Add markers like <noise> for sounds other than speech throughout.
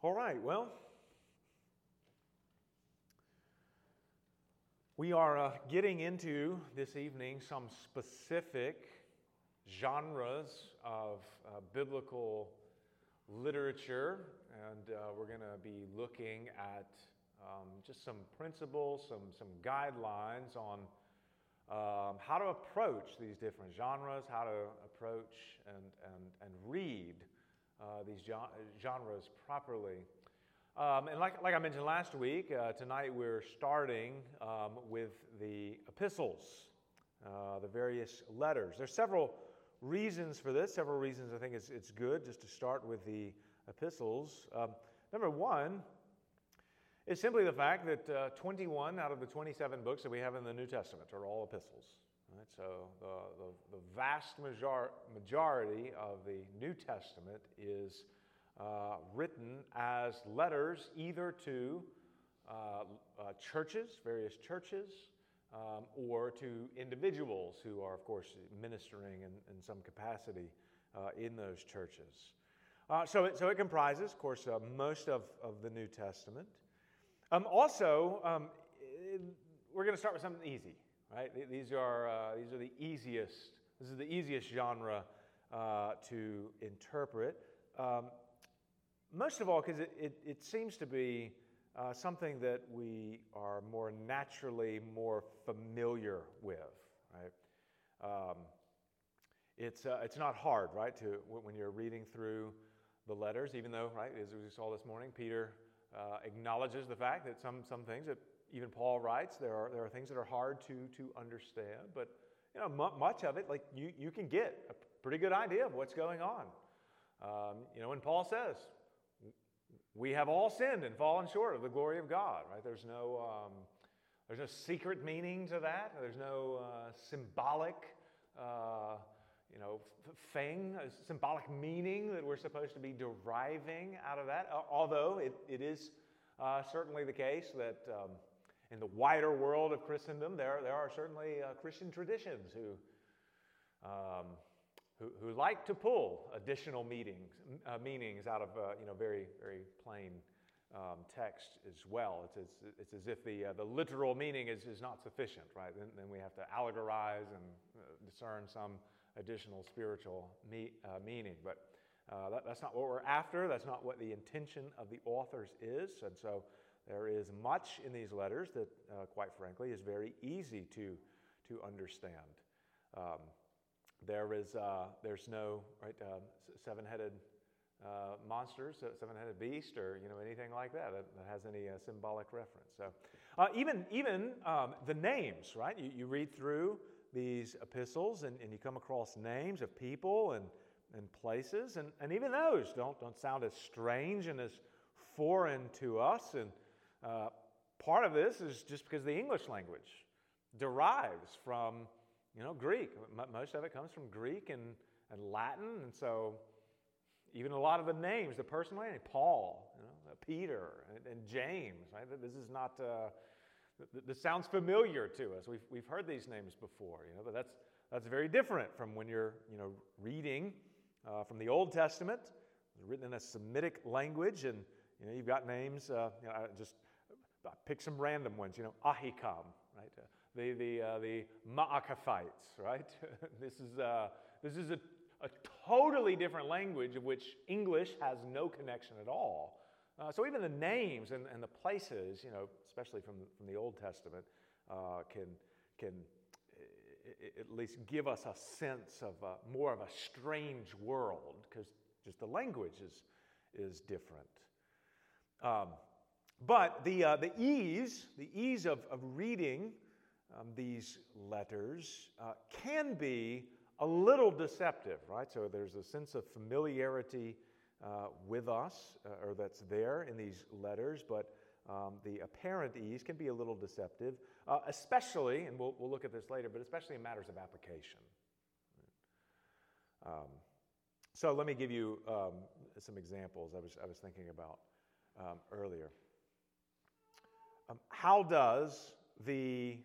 All right, well, we are uh, getting into this evening some specific genres of uh, biblical literature, and uh, we're going to be looking at um, just some principles, some, some guidelines on um, how to approach these different genres, how to approach and, and, and read uh, these genres properly. Um, and like, like I mentioned last week, uh, tonight we're starting um, with the epistles, uh, the various letters. There's several reasons for this, several reasons I think it's, it's good just to start with the epistles. Um, number one is simply the fact that uh, 21 out of the 27 books that we have in the New Testament are all epistles. Right? So the, the, the vast major- majority of the New Testament is uh, written as letters either to uh, uh, churches, various churches, um, or to individuals who are, of course, ministering in, in some capacity uh, in those churches. Uh, so, it, so it comprises, of course, uh, most of, of the New Testament. Um, also, um, we're going to start with something easy right? These are, uh, these are the easiest, this is the easiest genre uh, to interpret. Um, most of all, because it, it, it, seems to be uh, something that we are more naturally more familiar with, right? Um, it's, uh, it's not hard, right, to, when you're reading through the letters, even though, right, as we saw this morning, Peter uh, acknowledges the fact that some, some things that even Paul writes, there are, there are things that are hard to, to understand, but you know, m- much of it, like you, you can get a pretty good idea of what's going on. Um, you know, when Paul says, we have all sinned and fallen short of the glory of God, right? There's no, um, there's no secret meaning to that. There's no uh, symbolic, uh, you know, thing, symbolic meaning that we're supposed to be deriving out of that. Although it, it is uh, certainly the case that um, in the wider world of Christendom, there, there are certainly uh, Christian traditions who, um, who, who, like to pull additional meetings, uh, meanings out of uh, you know, very, very plain um, text as well. It's, it's, it's as if the, uh, the literal meaning is, is not sufficient, right? Then, then we have to allegorize and uh, discern some additional spiritual me, uh, meaning. But that, that's not what we're after. That's not what the intention of the authors is. And so there is much in these letters that, uh, quite frankly, is very easy to, to understand. Um, there is, uh, there's no right, uh, seven-headed uh, monsters, seven-headed beast, or you know anything like that that, that has any uh, symbolic reference. So, uh, even even um, the names, right? You, you read through these epistles and, and you come across names of people and, and places, and, and even those don't don't sound as strange and as foreign to us and uh, part of this is just because the English language derives from, you know, Greek. most of it comes from Greek and, and Latin, and so even a lot of the names, the personal name, Paul, you know, uh, Peter, and, and, James, right? This is not, uh, this sounds familiar to us. We've, we've heard these names before, you know, but that's, that's very different from when you're, you know, reading uh, from the Old Testament, written in a Semitic language, and, you know, you've got names, uh, you know, just pick some random ones, you know, Ahikam, right? Uh, the, the, uh, the Maacathites, right? <laughs> this is, uh, this is a, a totally different language of which English has no connection at all. Uh, so even the names and, and the places, you know, especially from, from the Old Testament, uh, can, can at least give us a sense of a, more of a strange world because just the language is, is different. Um, but the, uh, the ease, the ease of, of reading um, these letters uh, can be a little deceptive, right? So there's a sense of familiarity uh, with us, uh, or that's there in these letters, but um, the apparent ease can be a little deceptive, uh, especially, and we'll, we'll look at this later, but especially in matters of application. Um, so let me give you um, some examples I was, I was thinking about um, earlier. Um, how does the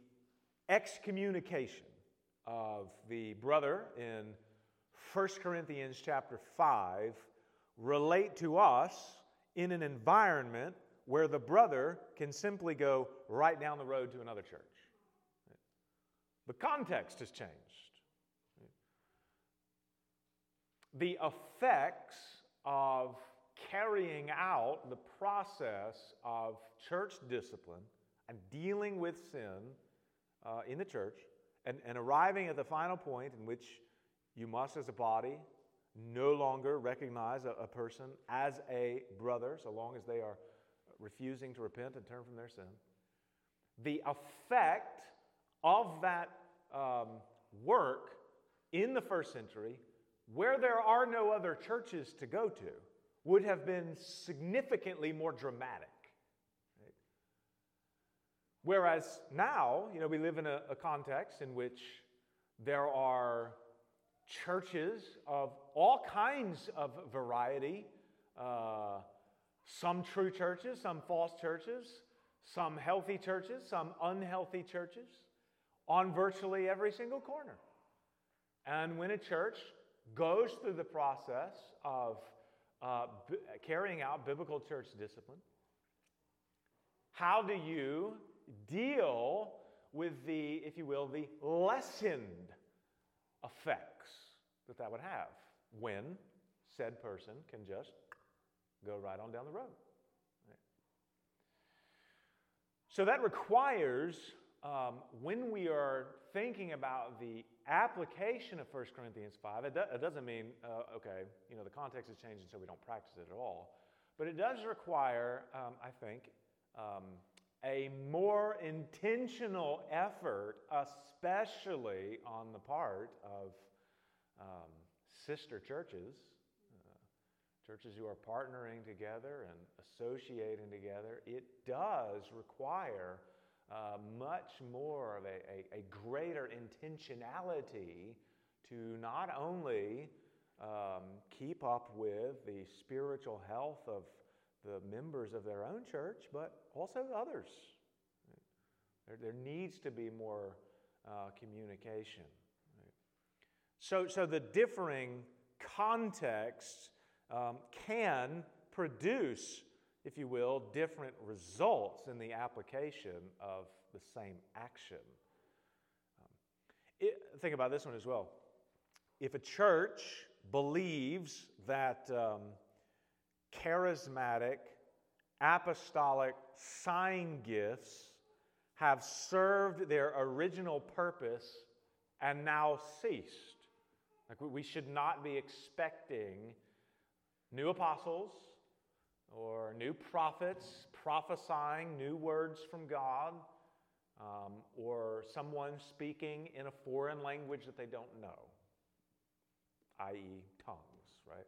excommunication of the brother in 1 Corinthians chapter 5 relate to us in an environment where the brother can simply go right down the road to another church. The context has changed. The effects of carrying out the process of church discipline and dealing with sin uh, in the church and, and arriving at the final point in which you must, as a body, no longer recognize a, a person as a brother so long as they are refusing to repent and turn from their sin. The effect of that um, work in the first century, where there are no other churches to go to, would have been significantly more dramatic. Right? Whereas now, you know, we live in a, a context in which there are churches of all kinds of variety. Uh, some true churches, some false churches, some healthy churches, some unhealthy churches, on virtually every single corner. And when a church goes through the process of uh, b- carrying out biblical church discipline, how do you deal with the, if you will, the lessened effects that that would have when said person can just go right on down the road. Right? So that requires, um, when we are thinking about the application of 1 Corinthians 5, it, do, it doesn't mean, uh, okay, you know, the context has changed and so we don't practice it at all. But it does require, um, I think, um, a more intentional effort, especially on the part of um, sister churches churches who are partnering together and associating together, it does require uh, much more of a, a, a, greater intentionality to not only um, keep up with the spiritual health of the members of their own church, but also others. There, there needs to be more uh, communication. So, so the differing contexts um, can produce, if you will, different results in the application of the same action. Um, it, think about this one as well. If a church believes that um, charismatic, apostolic sign gifts have served their original purpose and now ceased, like we should not be expecting new apostles or new prophets prophesying new words from God, um, or someone speaking in a foreign language that they don't know, i.e., tongues, right?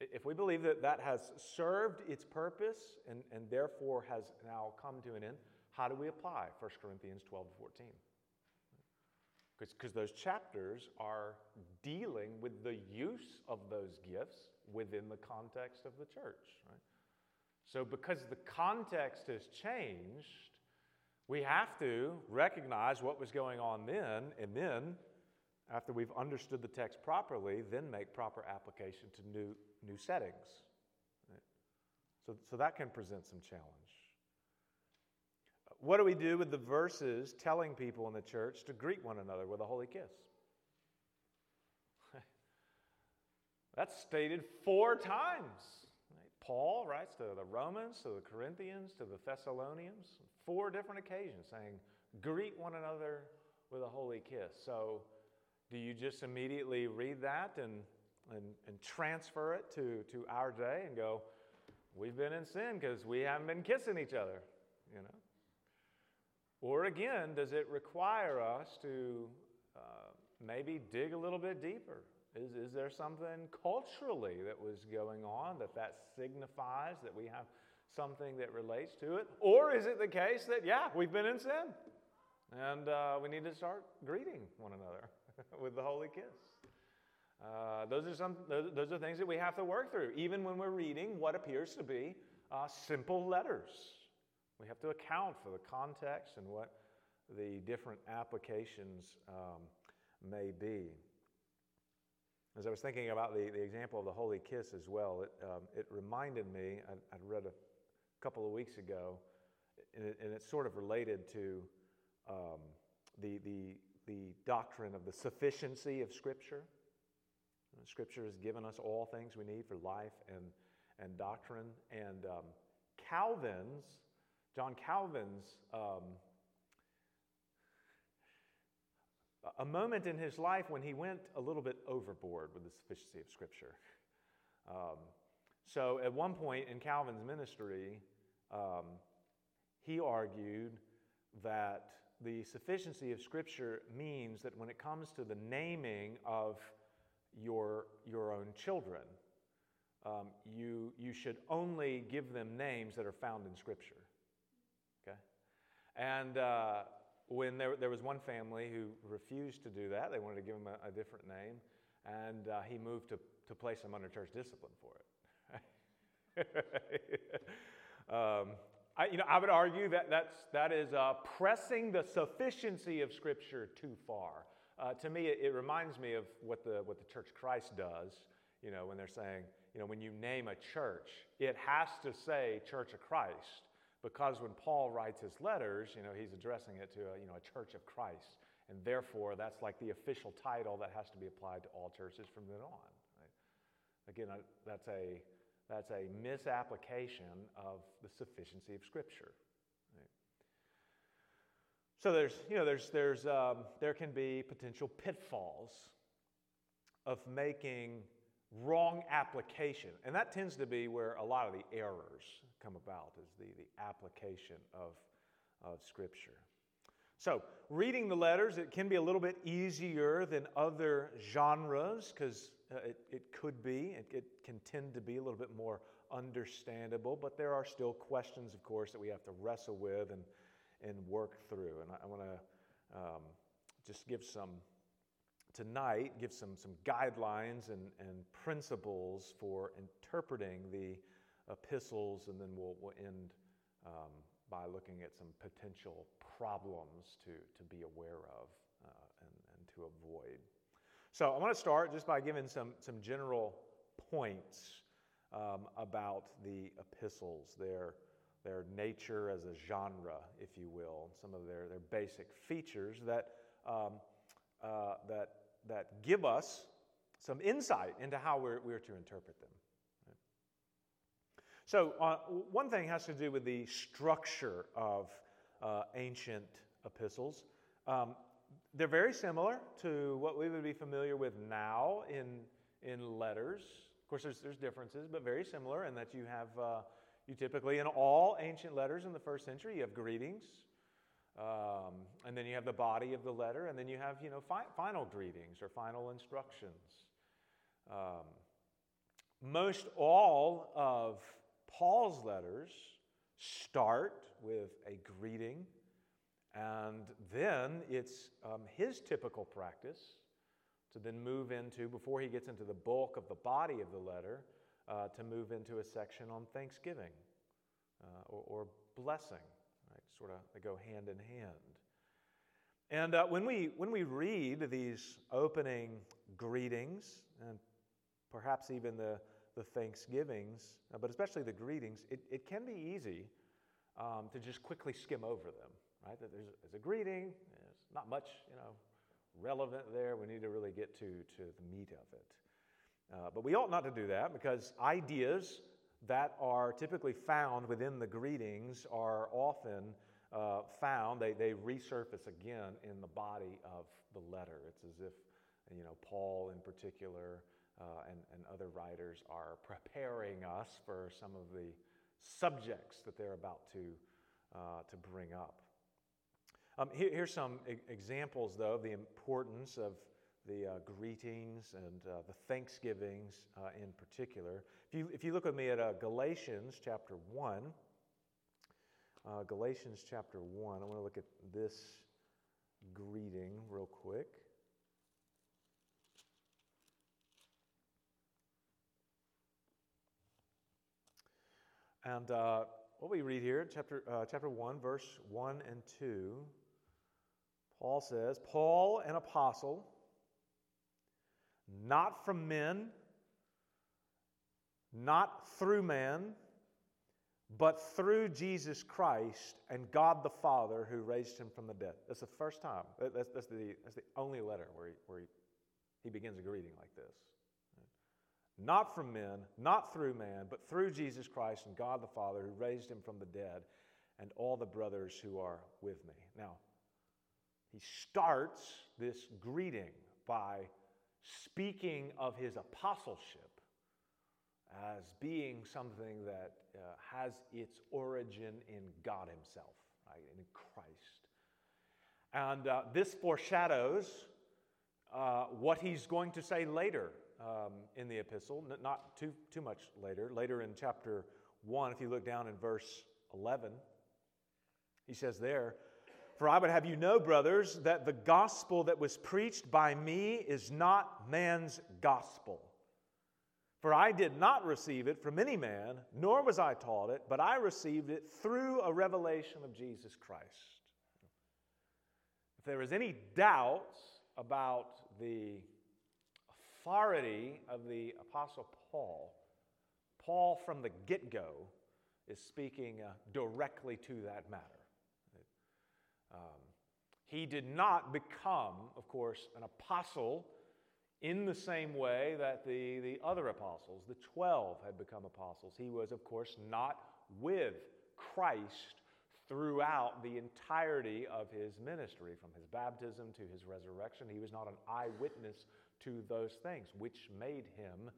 If we believe that that has served its purpose and, and therefore has now come to an end, how do we apply 1 Corinthians 12 to 14? Because those chapters are dealing with the use of those gifts within the context of the church. Right? So, because the context has changed, we have to recognize what was going on then, and then, after we've understood the text properly, then make proper application to new, new settings. Right? So, so that can present some challenge. What do we do with the verses telling people in the church to greet one another with a holy kiss? That's stated four times. Paul writes to the Romans, to the Corinthians, to the Thessalonians, four different occasions saying, greet one another with a holy kiss. So, do you just immediately read that and, and, and transfer it to, to our day and go, we've been in sin because we haven't been kissing each other, you know? Or again, does it require us to uh, maybe dig a little bit deeper is, is there something culturally that was going on that that signifies that we have something that relates to it? Or is it the case that, yeah, we've been in sin and uh, we need to start greeting one another <laughs> with the holy kiss? Uh, those, are some, those, those, are things that we have to work through, even when we're reading what appears to be uh, simple letters. We have to account for the context and what the different applications um, may be. As I was thinking about the, the example of the holy kiss as well, it, um, it reminded me, I, I'd read a couple of weeks ago, and, it, and it's sort of related to um, the, the, the doctrine of the sufficiency of Scripture. Scripture has given us all things we need for life and, and doctrine. And um, Calvin's, John Calvin's, um, a moment in his life when he went a little bit overboard with the sufficiency of Scripture. <laughs> Um, so at one point in Calvin's ministry, um, he argued that the sufficiency of Scripture means that when it comes to the naming of your, your own children, um, you, you should only give them names that are found in Scripture. Okay? And uh, when there, there was one family who refused to do that, they wanted to give him a, a different name, and uh, he moved to, to place him under church discipline for it. <laughs> um, I, you know, I would argue that that's, that is uh, pressing the sufficiency of Scripture too far. Uh, to me, it, it, reminds me of what the, what the Church Christ does, you know, when they're saying, you know, when you name a church, it has to say Church of Christ because when Paul writes his letters, you know, he's addressing it to a, you know, a church of Christ. And therefore, that's like the official title that has to be applied to all churches from then on. Right? Again, that's a, that's a misapplication of the sufficiency of Scripture. Right? So there's, you know, there's, there's, um, there can be potential pitfalls of making wrong application. And that tends to be where a lot of the errors come about, is the, the application of, of Scripture. So, reading the letters, it can be a little bit easier than other genres because uh, it, it could be, it, it can tend to be a little bit more understandable, but there are still questions, of course, that we have to wrestle with and, and work through. And I, I want to um, just give some, tonight, give some, some guidelines and, and principles for interpreting the epistles, and then we'll, we'll end um, by looking at some potential problems to, to be aware of uh, and, and to avoid. So I want to start just by giving some, some general points um, about the epistles, their, their nature as a genre, if you will, some of their, their basic features that, um, uh, that, that give us some insight into how we're, we're to interpret them. So, uh, one thing has to do with the structure of uh, ancient epistles. Um, they're very similar to what we would be familiar with now in, in letters. Of course, there's, there's differences, but very similar in that you have, uh, you typically, in all ancient letters in the first century, you have greetings, um, and then you have the body of the letter, and then you have, you know, fi- final greetings or final instructions. Um, most all of Paul's letters start with a greeting, and then it's um, his typical practice to then move into, before he gets into the bulk of the body of the letter, uh, to move into a section on thanksgiving uh, or, or, blessing. Sort of, they go hand in hand. And uh, when, we, when we read these opening greetings, and perhaps even the the thanksgivings, uh, but especially the greetings, it, it can be easy um, to just quickly skim over them, right? That there's, there's a greeting, there's not much, you know, relevant there. We need to really get to, to the meat of it. Uh, but we ought not to do that because ideas that are typically found within the greetings are often uh, found, they, they resurface again in the body of the letter. It's as if, you know, Paul in particular uh, and, and other writers are preparing us for some of the subjects that they're about to, uh, to bring up. Um, here, here's some e- examples, though, of the importance of the uh, greetings and uh, the thanksgivings uh, in particular. If you, if you look with me at uh, Galatians chapter 1, uh, Galatians chapter 1, I want to look at this greeting real quick. And uh, what we read here, chapter, chapter 1, verse 1 and 2, Paul says, Paul, an apostle, not from men, not through man, but through Jesus Christ and God the Father who raised him from the dead. That's the first time. That's, that's, the, that's the only letter where, he, where he, he begins a greeting like this. Not from men, not through man, but through Jesus Christ and God the Father who raised him from the dead and all the brothers who are with me. Now, he starts this greeting by speaking of his apostleship as being something that uh, has its origin in God Himself, right, in Christ. And uh, this foreshadows uh, what he's going to say later um, in the epistle, not too, too much later. Later in chapter 1, if you look down in verse 11, he says there, For I would have you know, brothers, that the gospel that was preached by me is not man's gospel. For I did not receive it from any man, nor was I taught it, but I received it through a revelation of Jesus Christ. If there is any doubt about the authority of the Apostle Paul, Paul from the get go is speaking uh, directly to that matter. He did not become, of course, an apostle in the same way that the, the other apostles, the 12, had become apostles. He was, of course, not with Christ throughout the entirety of his ministry, from his baptism to his resurrection. He was not an eyewitness to those things, which made him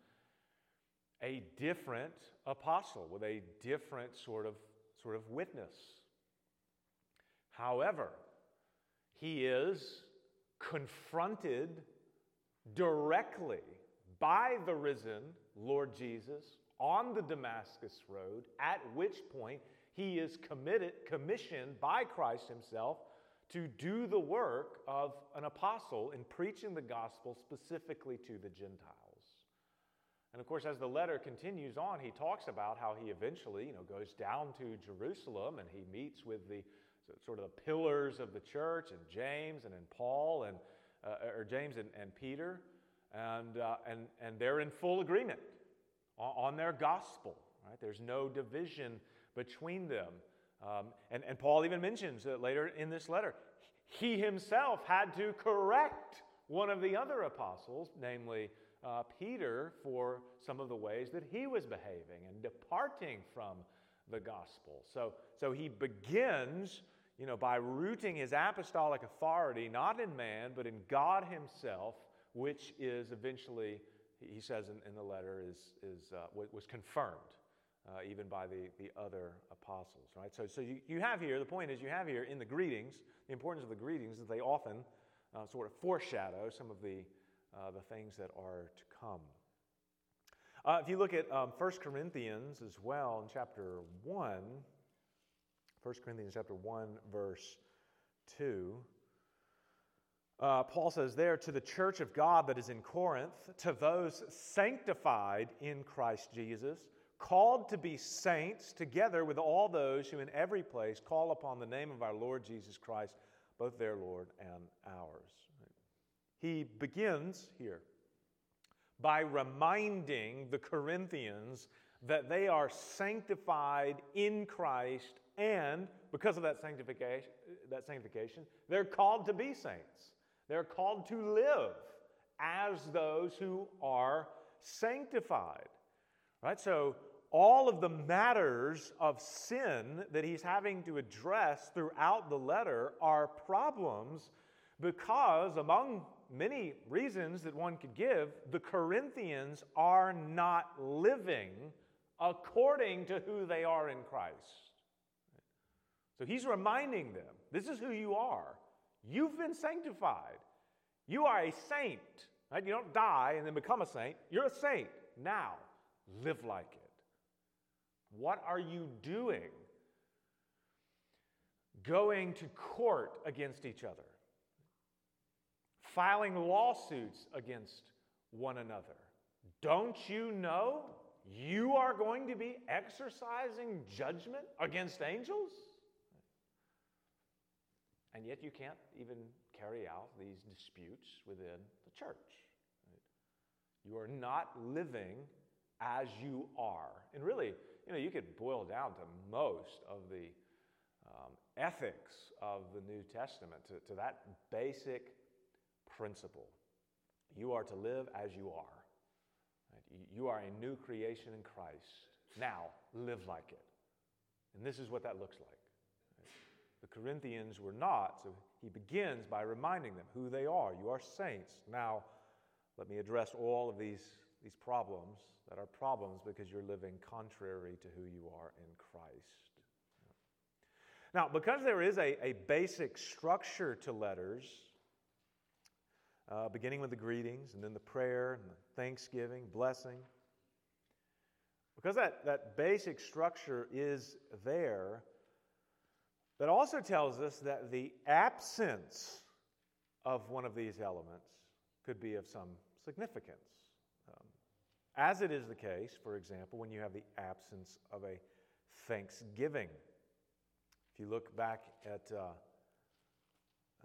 a different apostle with a different sort of, sort of witness. However, he is confronted directly by the risen Lord Jesus on the Damascus Road, at which point he is committed, commissioned by Christ himself to do the work of an apostle in preaching the gospel specifically to the Gentiles. And of course, as the letter continues on, he talks about how he eventually, you know, goes down to Jerusalem and he meets with the sort of the pillars of the church and James and then Paul and uh, or James and, and Peter, and, uh, and, and they're in full agreement on, on, their gospel. Right? There's no division between them. Um, and, and Paul even mentions that later in this letter, he himself had to correct one of the other apostles, namely uh, Peter, for some of the ways that he was behaving and departing from the gospel. So, so he begins you know, by rooting his apostolic authority not in man, but in God himself, which is eventually, he says in, in the letter, is, is, uh, was confirmed uh, even by the, the other apostles, right? So, so you, you have here, the point is, you have here in the greetings, the importance of the greetings is that they often uh, sort of foreshadow some of the, uh, the things that are to come. Uh, if you look at um, 1 Corinthians as well in chapter 1, 1 Corinthians chapter 1, verse 2. Uh, Paul says there, to the church of God that is in Corinth, to those sanctified in Christ Jesus, called to be saints, together with all those who in every place call upon the name of our Lord Jesus Christ, both their Lord and ours. He begins here by reminding the Corinthians that they are sanctified in Christ and because of that sanctification, that sanctification, they're called to be saints. They're called to live as those who are sanctified. Right? So all of the matters of sin that he's having to address throughout the letter are problems because, among many reasons that one could give, the Corinthians are not living according to who they are in Christ. So he's reminding them this is who you are. You've been sanctified. You are a saint. Right? You don't die and then become a saint. You're a saint. Now, live like it. What are you doing? Going to court against each other, filing lawsuits against one another. Don't you know you are going to be exercising judgment against angels? And yet you can't even carry out these disputes within the church. Right? You are not living as you are. And really, you know, you could boil down to most of the um, ethics of the New Testament to, to that basic principle. You are to live as you are. Right? You are a new creation in Christ. Now, live like it. And this is what that looks like. The Corinthians were not, so he begins by reminding them who they are. You are saints. Now, let me address all of these, these problems that are problems because you're living contrary to who you are in Christ. Now, because there is a, a basic structure to letters, uh, beginning with the greetings and then the prayer and the thanksgiving, blessing, because that, that basic structure is there, that also tells us that the absence of one of these elements could be of some significance. Um, as it is the case, for example, when you have the absence of a thanksgiving. If you look back at uh,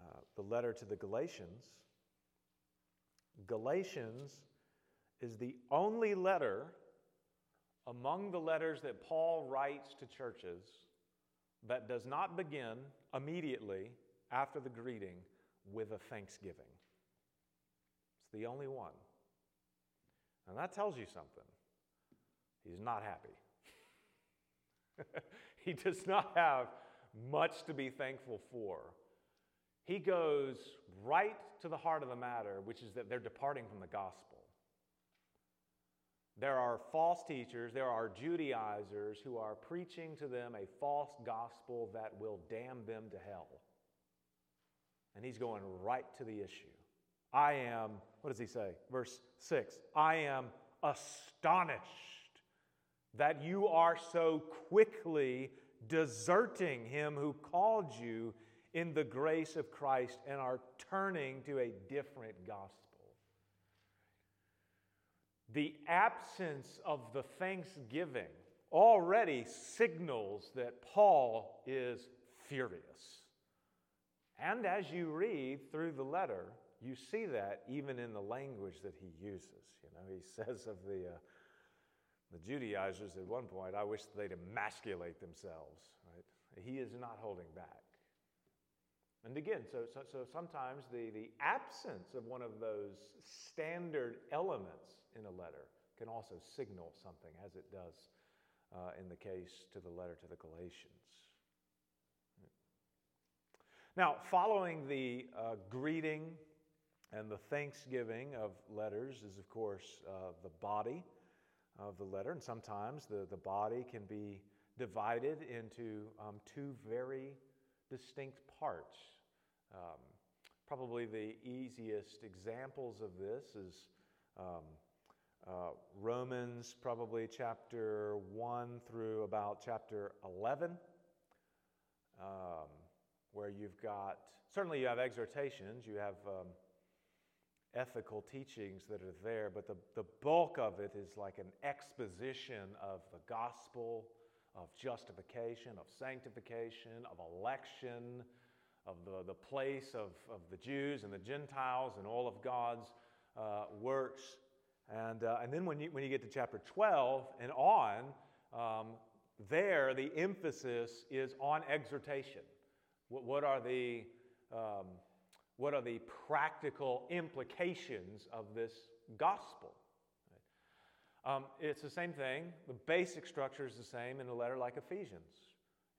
uh, the letter to the Galatians, Galatians is the only letter among the letters that Paul writes to churches that does not begin immediately after the greeting with a thanksgiving. It's the only one. And that tells you something. He's not happy. <laughs> he does not have much to be thankful for. He goes right to the heart of the matter, which is that they're departing from the gospel. There are false teachers, there are Judaizers who are preaching to them a false gospel that will damn them to hell. And he's going right to the issue. I am, what does he say? Verse 6 I am astonished that you are so quickly deserting him who called you in the grace of Christ and are turning to a different gospel. The absence of the thanksgiving already signals that Paul is furious. And as you read through the letter, you see that even in the language that he uses. You know, he <laughs> says of the, uh, the Judaizers at one point, I wish they'd emasculate themselves, right? He is not holding back. And again, so, so, so sometimes the, the absence of one of those standard elements in a letter can also signal something, as it does uh, in the case to the letter to the Galatians. Now, following the uh, greeting and the thanksgiving of letters is, of course, uh, the body of the letter. And sometimes the, the body can be divided into um, two very distinct parts. Um, probably the easiest examples of this is um, uh, Romans, probably chapter 1 through about chapter 11, um, where you've got, certainly you have exhortations, you have um, ethical teachings that are there, but the, the bulk of it is like an exposition of the gospel, of justification, of sanctification, of election, of the, the place of, of the Jews and the Gentiles and all of God's uh, works and, uh, and then when you, when you get to chapter 12 and on, um, there the emphasis is on exhortation. What, what, are the, um, what are the practical implications of this gospel? Um, it's the same thing. The basic structure is the same in a letter like Ephesians.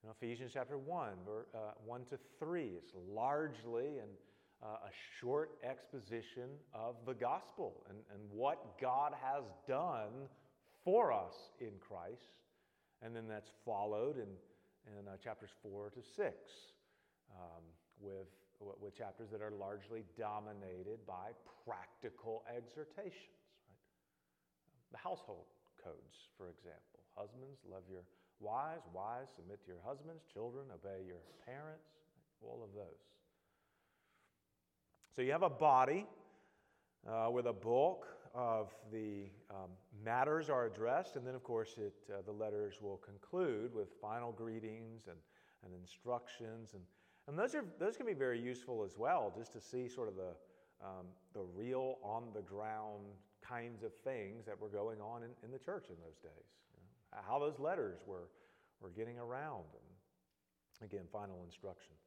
You know, Ephesians chapter 1, or, uh, 1 to 3. It's largely and uh, a short exposition of the gospel and, and what God has done for us in Christ. And then that's followed in, in uh, chapters 4 to 6 um, with, with chapters that are largely dominated by practical exhortations. Right? The household codes, for example. Husbands, love your wives. Wives, submit to your husbands. Children, obey your parents. All of those. So you have a body uh, where the bulk of the um, matters are addressed, and then, of course, it, uh, the letters will conclude with final greetings and, and instructions. And, and those, are, those can be very useful as well, just to see sort of the, um, the real on the ground kinds of things that were going on in, in the church in those days. You know, how those letters were, were getting around. And again, final instructions.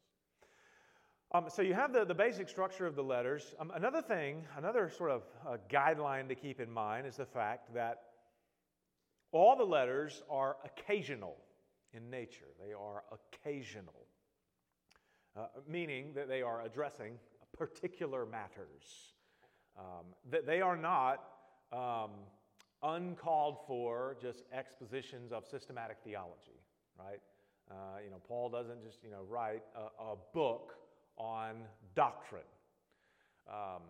Um, so you have the, the basic structure of the letters. Um, another thing, another sort of uh, guideline to keep in mind is the fact that all the letters are occasional in nature. They are occasional, uh, meaning that they are addressing particular matters. Um, that they are not um, uncalled for just expositions of systematic theology, right? Uh, you know, Paul doesn't just you know write a, a book on doctrine. Um,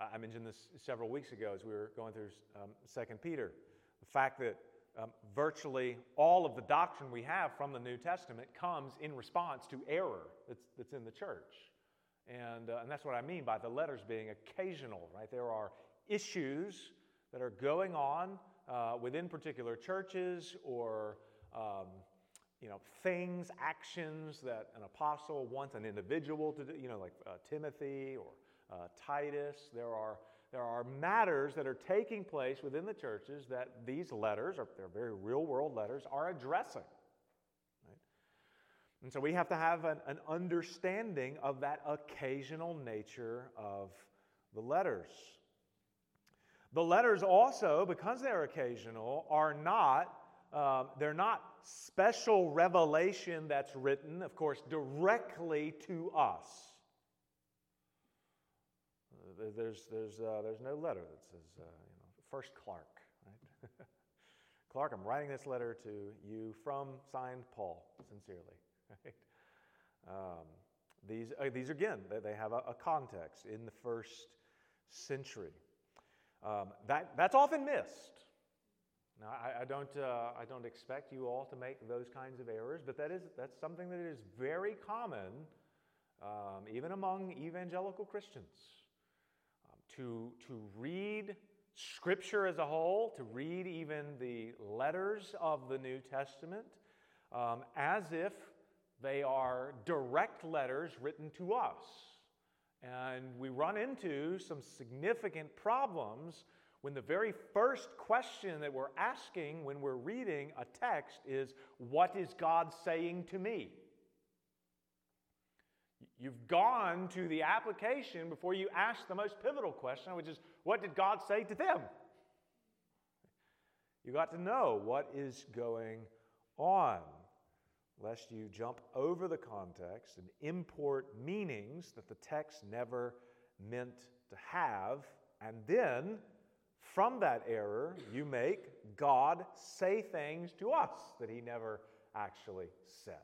I mentioned this several weeks ago as we were going through um, 2 Peter. The fact that um, virtually all of the doctrine we have from the New Testament comes in response to error that's, that's in the church. And, uh, and that's what I mean by the letters being occasional, right? There are issues that are going on uh, within particular churches or um, you know, things, actions that an apostle wants an individual to do, you know, like uh, Timothy or uh, Titus. There are, there are matters that are taking place within the churches that these letters, or they're very real world letters, are addressing. Right? And so we have to have an, an understanding of that occasional nature of the letters. The letters also, because they're occasional, are not um, they're not special revelation that's written, of course, directly to us. Uh, there's, there's, uh, there's no letter that says, uh, you know, first Clark, right? <laughs> Clark, I'm writing this letter to you from signed Paul, sincerely. <laughs> Um, these, uh, these again, they, they have a, a, context in the first century. Um, that, that's often missed. Now, I, I don't, uh, I don't expect you all to make those kinds of errors, but that is, that's something that is very common, um, even among evangelical Christians, um, to, to read Scripture as a whole, to read even the letters of the New Testament um, as if they are direct letters written to us. And we run into some significant problems when the very first question that we're asking when we're reading a text is, What is God saying to me? You've gone to the application before you ask the most pivotal question, which is, What did God say to them? You got to know what is going on, lest you jump over the context and import meanings that the text never meant to have, and then from that error, you make God say things to us that he never actually said.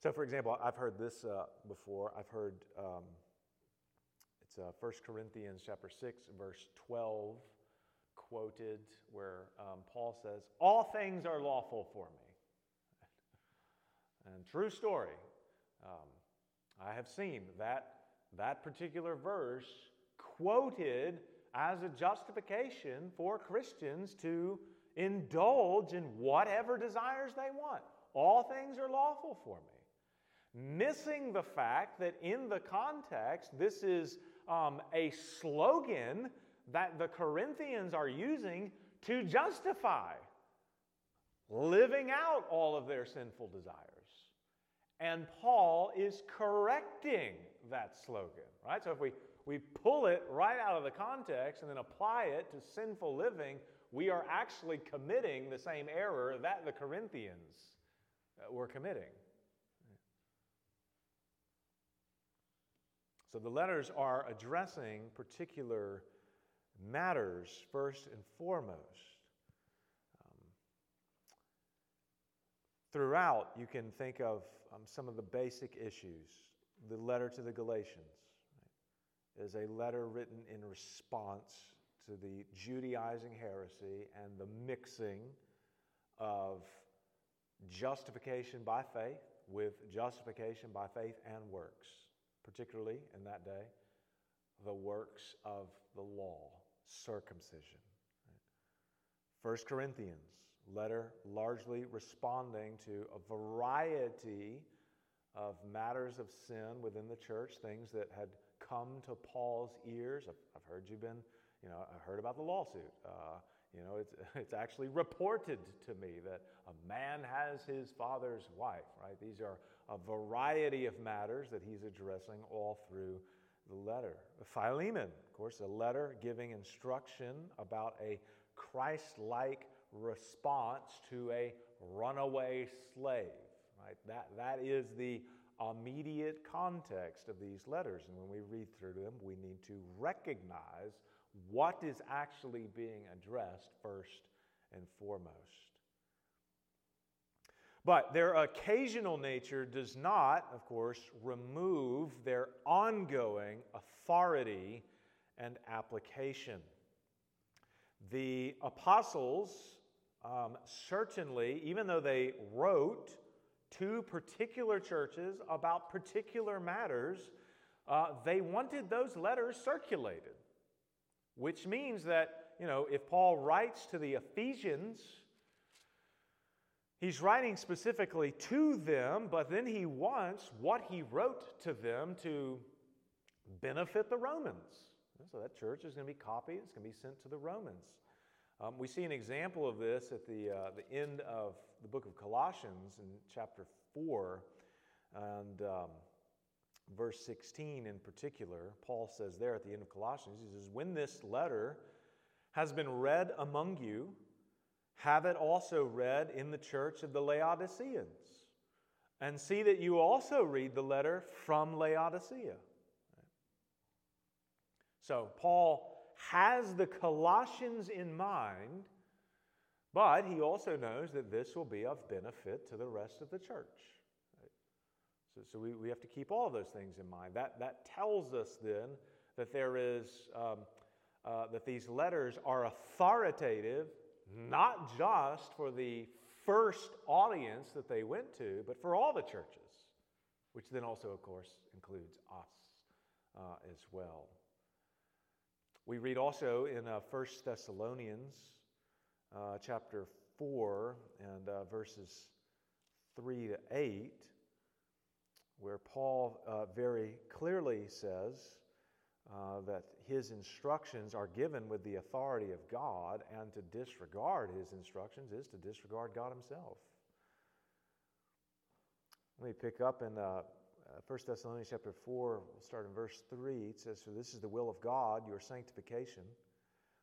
So, for example, I've heard this uh, before. I've heard um, it's uh, 1 Corinthians chapter 6, verse 12, quoted, where um, Paul says, All things are lawful for me. and true story. Um, I have seen that that particular verse quoted as a justification for Christians to indulge in whatever desires they want. All things are lawful for me. Missing the fact that in the context, this is um, a slogan that the Corinthians are using to justify living out all of their sinful desires. And Paul is correcting that slogan, right? So if we we pull it right out of the context and then apply it to sinful living, we are actually committing the same error that the Corinthians uh, were committing. So the letters are addressing particular matters first and foremost. Um, throughout, you can think of um, some of the basic issues. The letter to the Galatians is a letter written in response to the Judaizing heresy and the mixing of justification by faith with justification by faith and works, particularly in that day, the works of the law, circumcision. First Corinthians, letter largely responding to a variety of matters of sin within the church, things that had come to Paul's ears. I've, I've heard you've been, you know, I heard about the lawsuit. Uh, you know, it's, <laughs> it's actually reported to me that a man has his father's wife, right? These are a variety of matters that he's addressing all through the letter. Philemon, of course, a letter giving instruction about a Christ like response to a runaway slave, right? That, that is the immediate context of these letters. And when we read through them, we need to recognize what is actually being addressed first and foremost. But their occasional nature does not, of course, remove their ongoing authority and application. The apostles um, certainly, even though they wrote to particular churches about particular matters, uh, they wanted those letters circulated, which means that, you know, if Paul writes to the Ephesians, he's writing specifically to them, but then he wants what he wrote to them to benefit the Romans. So that church is going to be copied, it's going to be sent to the Romans. Um, we see an example of this at the, uh, the end of the book of Colossians in chapter 4 and um, verse 16 in particular. Paul says there at the end of Colossians, he says, When this letter has been read among you, have it also read in the church of the Laodiceans. And see that you also read the letter from Laodicea. So, Paul has the Colossians in mind, but he also knows that this will be of benefit to the rest of the church. So, so we, we have to keep all of those things in mind. That, that tells us then that there is, um, uh, that these letters are authoritative, not just for the first audience that they went to, but for all the churches, which then also, of course, includes us uh, as well. We read also in uh, 1 Thessalonians uh, chapter 4 and uh, verses 3 to 8, where Paul uh, very clearly says uh, that his instructions are given with the authority of God, and to disregard his instructions is to disregard God himself. Let me pick up in uh, 1 Thessalonians chapter 4, we'll start in verse 3. It says, For this is the will of God, your sanctification,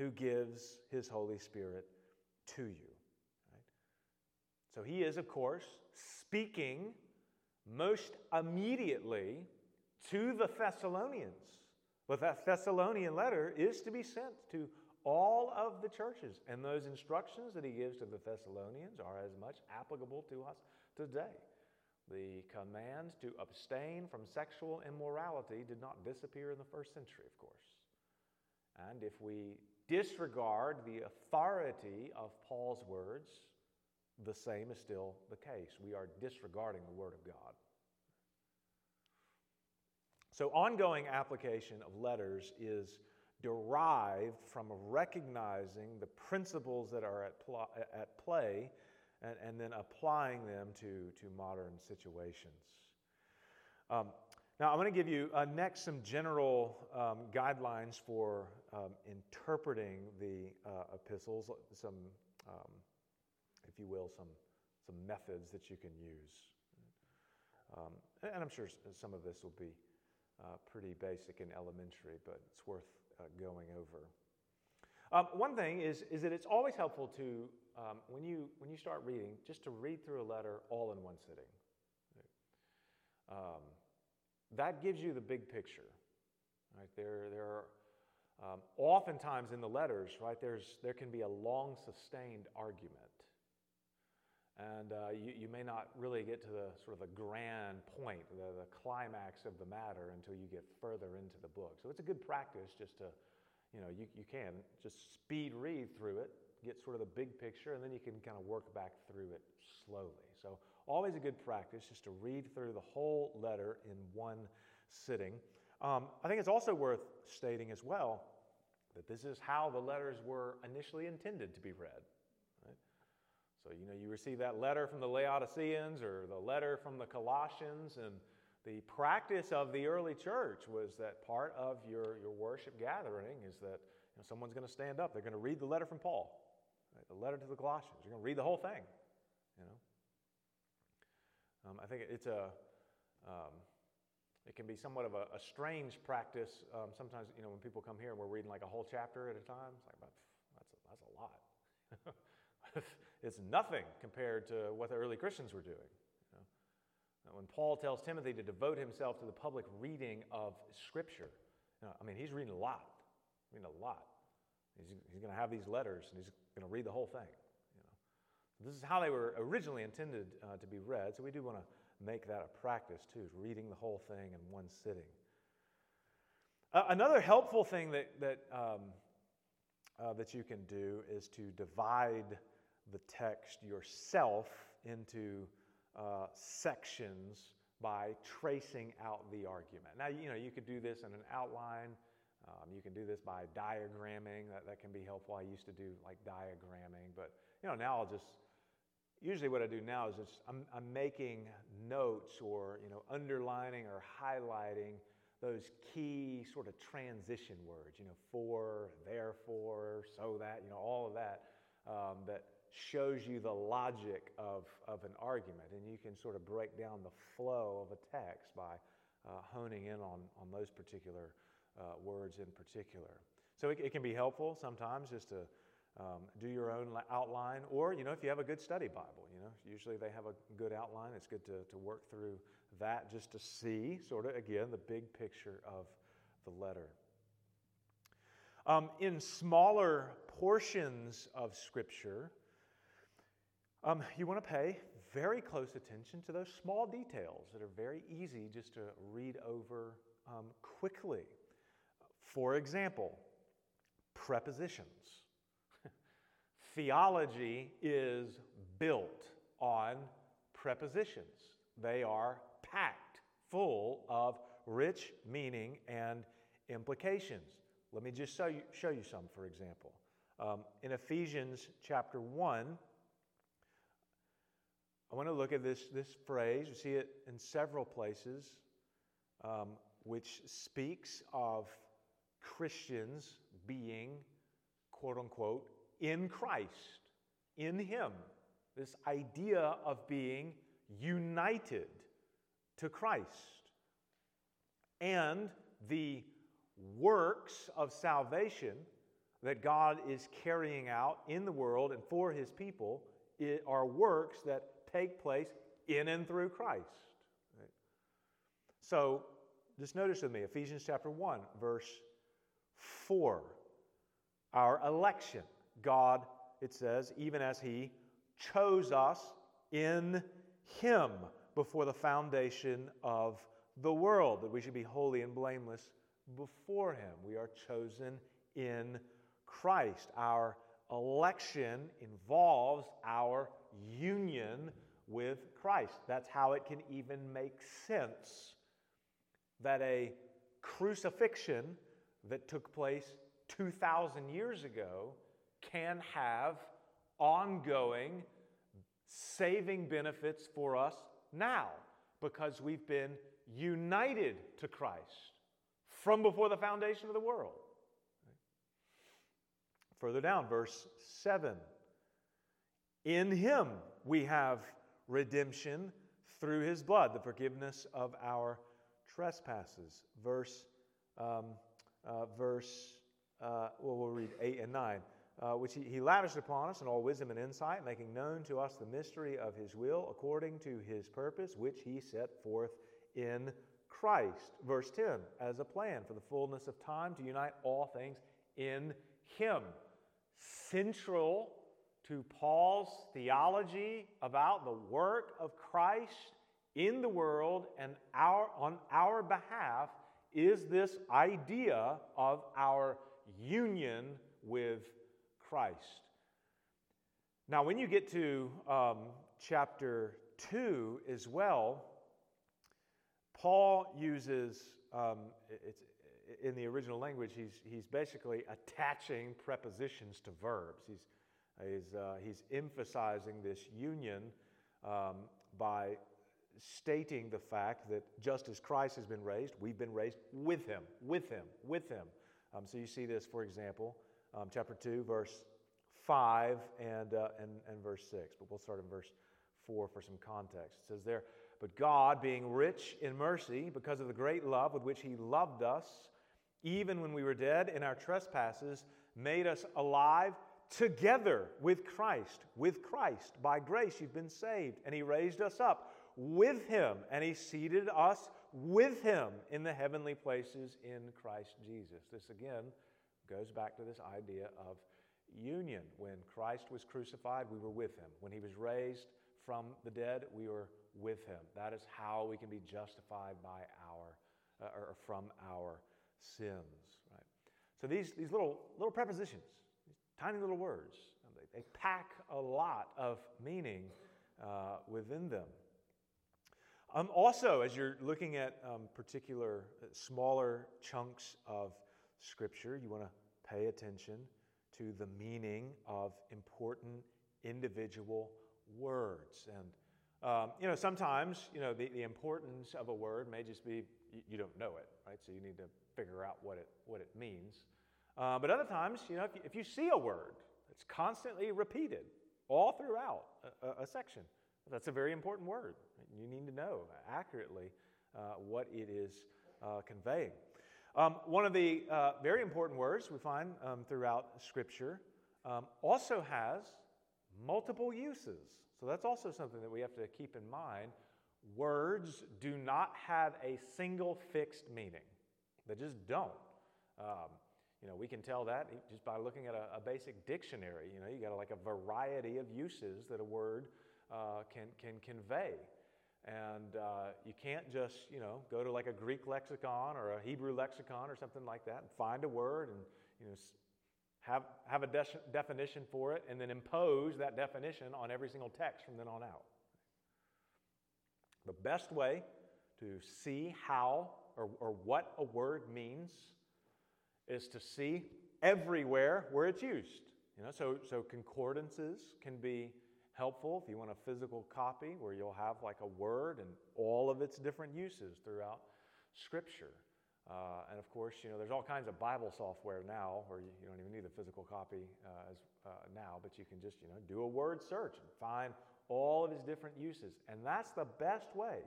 who gives his Holy Spirit to you. Right? So he is, of course, speaking most immediately to the Thessalonians. But that Thessalonian letter is to be sent to all of the churches. And those instructions that he gives to the Thessalonians are as much applicable to us today. The command to abstain from sexual immorality did not disappear in the first century, of course. And if we disregard the authority of Paul's words, the same is still the case. We are disregarding the Word of God. So, ongoing application of letters is derived from recognizing the principles that are at, pl- at play and, and, then applying them to, to modern situations. Um, now, I'm going to give you uh, next some general um, guidelines for um, interpreting the uh, epistles, some, um, if you will, some, some methods that you can use. Um, and I'm sure some of this will be uh, pretty basic and elementary, but it's worth uh, going over. Um, one thing is, is that it's always helpful to, um, when, you, when you start reading, just to read through a letter all in one sitting. Um, that gives you the big picture. Right? There, there are um, oftentimes in the letters, right, there's, there can be a long sustained argument. And uh, you, you may not really get to the sort of the grand point, the, the climax of the matter until you get further into the book. So it's a good practice just to, you know, you, you can just speed read through it, get sort of the big picture, and then you can kind of work back through it slowly. So always a good practice just to read through the whole letter in one sitting. Um, I think it's also worth stating as well that this is how the letters were initially intended to be read. So, you know, you receive that letter from the Laodiceans or the letter from the Colossians, and the practice of the early church was that part of your, your worship gathering is that you know, someone's going to stand up. They're going to read the letter from Paul, right? the letter to the Colossians. You're going to read the whole thing, you know. Um, I think it's a, um, it can be somewhat of a, a strange practice. Um, sometimes, you know, when people come here and we're reading like a whole chapter at a time, it's like, that's a, that's a lot. <laughs> it's nothing compared to what the early Christians were doing. You know? When Paul tells Timothy to devote himself to the public reading of Scripture, you know, I mean, he's reading a lot, reading a lot. He's, he's going to have these letters and he's going to read the whole thing. You know? This is how they were originally intended uh, to be read, so we do want to make that a practice too, reading the whole thing in one sitting. Uh, another helpful thing that, that, um, uh, that you can do is to divide the text yourself into uh, sections by tracing out the argument. Now, you know, you could do this in an outline. Um, you can do this by diagramming. That, that can be helpful. I used to do like diagramming, but you know, now I'll just usually what I do now is just I'm, I'm making notes or you know underlining or highlighting those key sort of transition words. You know, for, therefore, so that. You know, all of that um, that shows you the logic of, of an argument, and you can sort of break down the flow of a text by uh, honing in on, on those particular uh, words in particular. So it, it, can be helpful sometimes just to um, do your own outline, or you know, if you have a good study Bible, you know, usually they have a good outline. It's good to, to work through that just to see, sort of, again, the big picture of the letter. Um, in smaller portions of Scripture, um, you want to pay very close attention to those small details that are very easy just to read over um, quickly. For example, prepositions. Theology is built on prepositions, they are packed full of rich meaning and implications. Let me just show you, show you some, for example. Um, in Ephesians chapter 1, I want to look at this, this phrase. You see it in several places, um, which speaks of Christians being, quote unquote, in Christ, in Him. This idea of being united to Christ. And the works of salvation that God is carrying out in the world and for His people are works that take place in and through Christ. So, just notice with me Ephesians chapter 1, verse 4. Our election. God, it says, even as He chose us in Him before the foundation of the world, that we should be holy and blameless before Him. We are chosen in Christ. Our election involves our union with Christ. That's how it can even make sense that a crucifixion that took place 2,000 years ago can have ongoing saving benefits for us now because we've been united to Christ from before the foundation of the world. Further down, verse 7 In him we have redemption through his blood, the forgiveness of our trespasses. Verse, um, uh, verse uh, well, we'll read 8 and 9. Uh, which he, he lavished upon us in all wisdom and insight, making known to us the mystery of his will according to his purpose, which he set forth in Christ. Verse 10 as a plan for the fullness of time to unite all things in him. Central to Paul's theology about the work of Christ in the world and our, on our behalf is this idea of our union with Christ. Now, when you get to um, chapter 2 as well, Paul uses, um, in the original language, he's, he's basically attaching prepositions to verbs. He's, he's, uh, he's emphasizing this union um, by stating the fact that just as Christ has been raised, we've been raised with him, with him, with him. Um, so you see this, for example, um, chapter 2, verse 5 and, uh, and, and verse 6. But we'll start in verse 4 for some context. It says there, But God, being rich in mercy, because of the great love with which he loved us, even when we were dead in our trespasses, made us alive together with Christ. With Christ. By grace you've been saved. And he raised us up with him, and he seated us with him in the heavenly places in Christ Jesus. This again goes back to this idea of union. When Christ was crucified, we were with him. When he was raised from the dead, we were with him. That is how we can be justified by our uh, or from our sins. Right. So these these little little prepositions, these tiny little words, they, they pack a lot of meaning uh, within them. Um, also, as you're looking at um, particular uh, smaller chunks of Scripture, you want to pay attention to the meaning of important individual words. And, um, you know, sometimes, you know, the, the importance of a word may just be you, you, don't know it, right? So you need to figure out what it, what it means. Uh, but other times, you know, if you, if you see a word that's constantly repeated all throughout a, a, a section, that's a very important word. You need to know accurately uh, what it is uh, conveying. Um, one of the uh, very important words we find um, throughout Scripture um, also has multiple uses. So that's also something that we have to keep in mind. Words do not have a single fixed meaning, they just don't. Um, you know, we can tell that just by looking at a, a basic dictionary. You know, you got like a variety of uses that a word uh, can, can convey. And uh, you can't just, you know, go to like a Greek lexicon or a Hebrew lexicon or something like that and find a word and, you know, have, have a de- definition for it and then impose that definition on every single text from then on out. The best way to see how or, or what a word means is to see everywhere where it's used. You know, so, so concordances can be helpful if you want a physical copy where you'll have like a word and all of its different uses throughout Scripture. Uh, and of course, you know, there's all kinds of Bible software now where you, you don't even need a physical copy uh, as, uh, now, but you can just, you know, do a word search and find all of its different uses. And that's the best way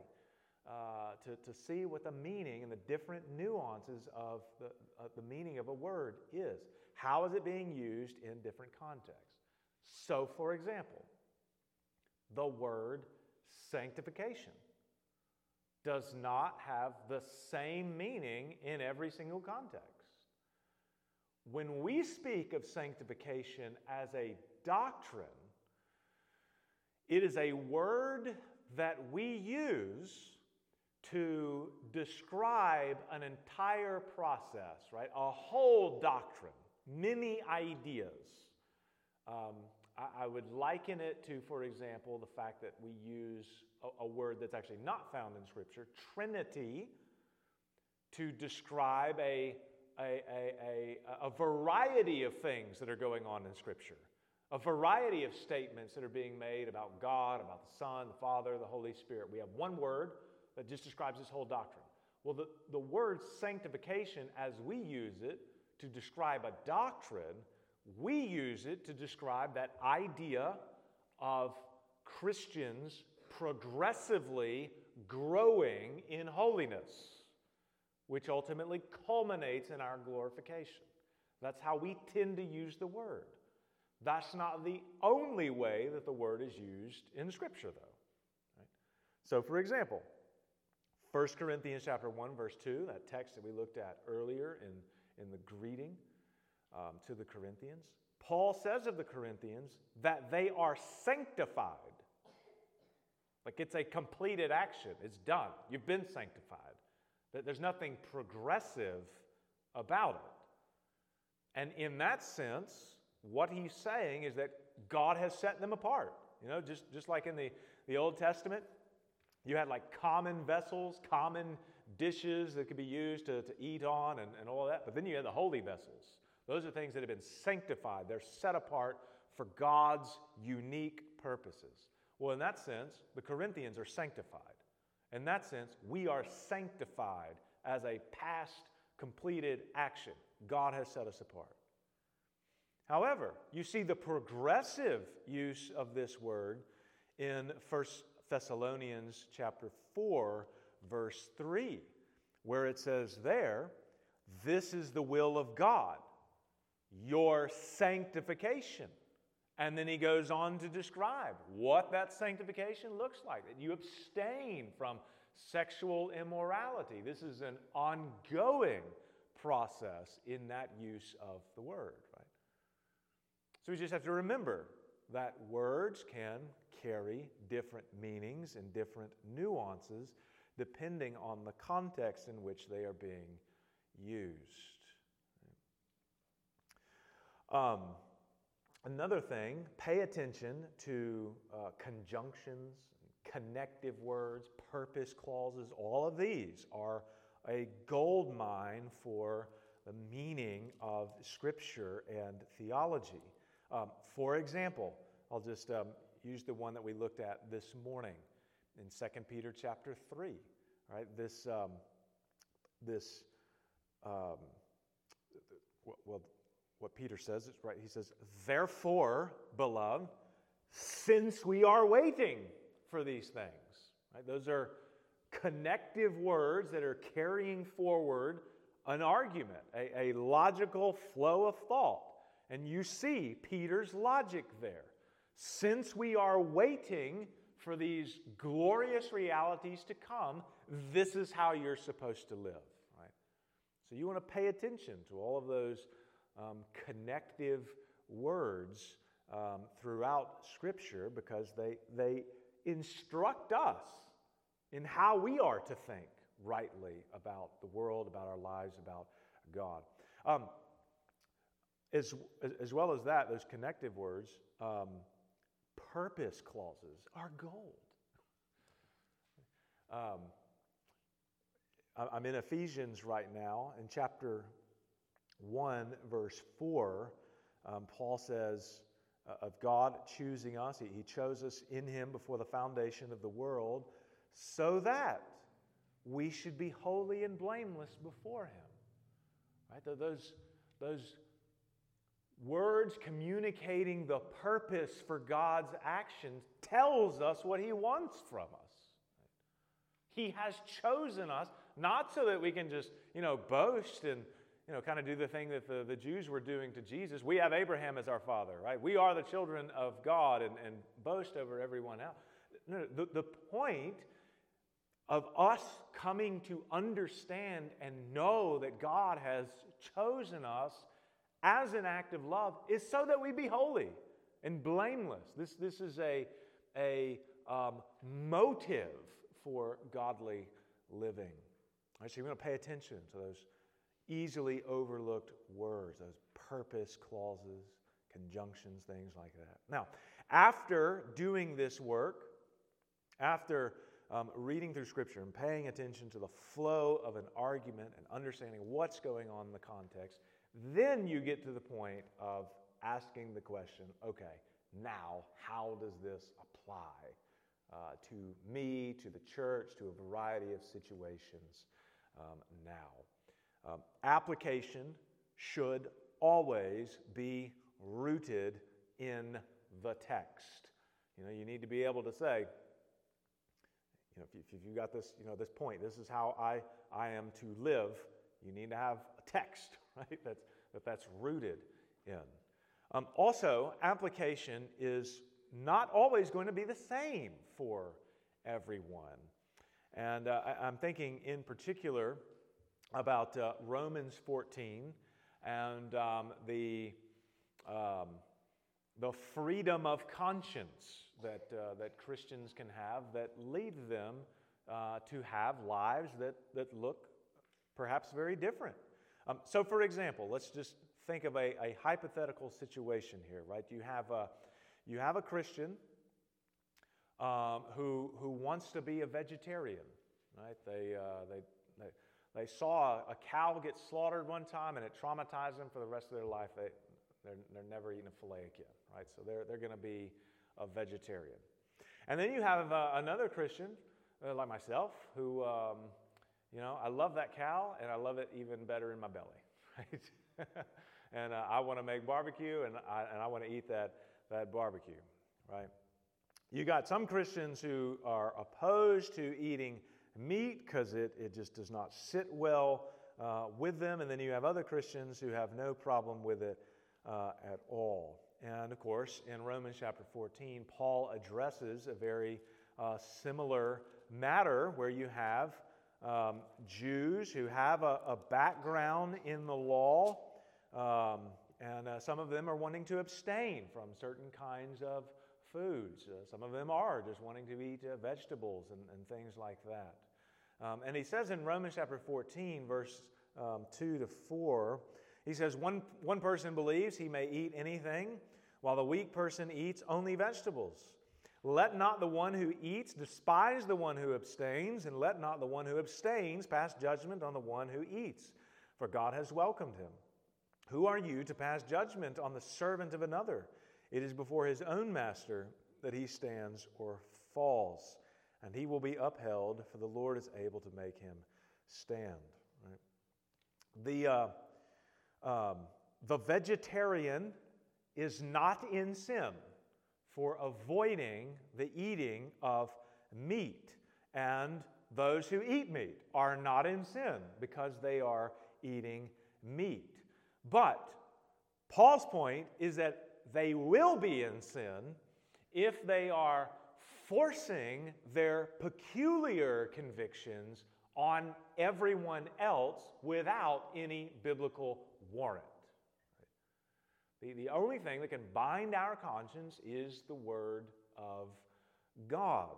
uh, to, to see what the meaning and the different nuances of the, the meaning of a word is. How is it being used in different contexts? So, for example, the word sanctification does not have the same meaning in every single context. When we speak of sanctification as a doctrine, it is a word that we use to describe an entire process, right? A whole doctrine, many ideas. Um, I, I would liken it to, for example, the fact that we use a, a word that's actually not found in Scripture, Trinity, to describe a, a, a, a, variety of things that are going on in Scripture, a variety of statements that are being made about God, about the Son, the Father, the Holy Spirit. We have one word that just describes this whole doctrine. Well, the, the word sanctification, as we use it to describe a doctrine, we use it to describe that idea of Christians progressively growing in holiness, which ultimately culminates in our glorification. That's how we tend to use the word. That's not the only way that the word is used in Scripture, though. Right? So, for example, 1 Corinthians chapter 1, verse 2, that text that we looked at earlier in, in the greeting, um, to the Corinthians. Paul says of the Corinthians that they are sanctified. Like it's a completed action, it's done. You've been sanctified. That there's nothing progressive about it. And in that sense, what he's saying is that God has set them apart. You know, just, just like in the, the Old Testament, you had like common vessels, common dishes that could be used to, to eat on and, and all that. But then you had the holy vessels. Those are things that have been sanctified, they're set apart for God's unique purposes. Well, in that sense, the Corinthians are sanctified. In that sense, we are sanctified as a past completed action. God has set us apart. However, you see the progressive use of this word in 1 Thessalonians chapter 4 verse 3 where it says there, this is the will of God, your sanctification. And then he goes on to describe what that sanctification looks like that you abstain from sexual immorality. This is an ongoing process in that use of the word, right? So we just have to remember that words can carry different meanings and different nuances depending on the context in which they are being used. Um, another thing, pay attention to uh, conjunctions, connective words, purpose clauses. All of these are a gold mine for the meaning of Scripture and theology. Um, for example, I'll just um, use the one that we looked at this morning in 2 Peter chapter 3. Right? This, um, this um, well, what Peter says is right. He says, Therefore, beloved, since we are waiting for these things, right? Those are connective words that are carrying forward an argument, a, a logical flow of thought. And you see Peter's logic there. Since we are waiting for these glorious realities to come, this is how you're supposed to live, right? So you want to pay attention to all of those um, connective words um, throughout Scripture because they, they instruct us in how we are to think rightly about the world, about our lives, about God. Um, as, as well as that, those connective words, um, purpose clauses are gold. Um, I'm in Ephesians right now, in chapter 1, verse 4. Um, Paul says, uh, of God choosing us, he, he chose us in Him before the foundation of the world, so that we should be holy and blameless before Him. Right? Those, those words communicating the purpose for God's actions tells us what He wants from us. He has chosen us not so that we can just, you know, boast and, you know, kind of do the thing that the, the Jews were doing to Jesus. We have Abraham as our father, right? We are the children of God and, and boast over everyone else. No, the, the point of us coming to understand and know that God has chosen us as an act of love is so that we be holy and blameless. This, this is a, a um, motive for godly living. All right, so you're going to pay attention to those easily overlooked words, those purpose clauses, conjunctions, things like that. Now, after doing this work, after um, reading through Scripture and paying attention to the flow of an argument and understanding what's going on in the context, then you get to the point of asking the question okay, now how does this apply uh, to me, to the church, to a variety of situations um, now? Um, application should always be rooted in the text. You know, you need to be able to say, you know, if, you, if you've got this, you know, this point, this is how I, I am to live, you need to have a text, <laughs> right? That's, that that's rooted in. Um, also, application is not always going to be the same for everyone. And uh, I, am thinking in particular about uh, Romans 14 and um, the, um, the freedom of conscience that, uh, that Christians can have that lead them uh, to have lives that, that look perhaps very different. Um, so, for example, let's just think of a, a hypothetical situation here, right? You have a, you have a Christian um, who, who wants to be a vegetarian, right? They, uh, they, they, they saw a cow get slaughtered one time and it traumatized them for the rest of their life. They, they're, they're never eating a filet again, right? So they're, they're going to be a vegetarian. And then you have uh, another Christian, uh, like myself, who, um, you know, I love that cow and I love it even better in my belly, <laughs> right? <laughs> and uh, I want to make barbecue and I, and I want to eat that, that barbecue, right? You got some Christians who are opposed to eating meat because it, it just does not sit well uh, with them. And then you have other Christians who have no problem with it uh, at all. And of course, in Romans chapter 14, Paul addresses a very uh, similar matter where you have um, Jews who have a, a, background in the law, um, and uh, some of them are wanting to abstain from certain kinds of foods. Uh, some of them are just wanting to eat uh, vegetables and, and, things like that. Um, and he says in Romans chapter 14, verse um, 2 to 4, he says, one, one person believes he may eat anything, while the weak person eats only vegetables. Let not the one who eats despise the one who abstains, and let not the one who abstains pass judgment on the one who eats, for God has welcomed him. Who are you to pass judgment on the servant of another? It is before his own master that he stands or falls and he will be upheld, for the Lord is able to make him stand. Right? The, uh, um, the vegetarian is not in sin for avoiding the eating of meat, and those who eat meat are not in sin because they are eating meat. But Paul's point is that they will be in sin if they are forcing their peculiar convictions on everyone else without any biblical warrant. The, the only thing that can bind our conscience is the Word of God.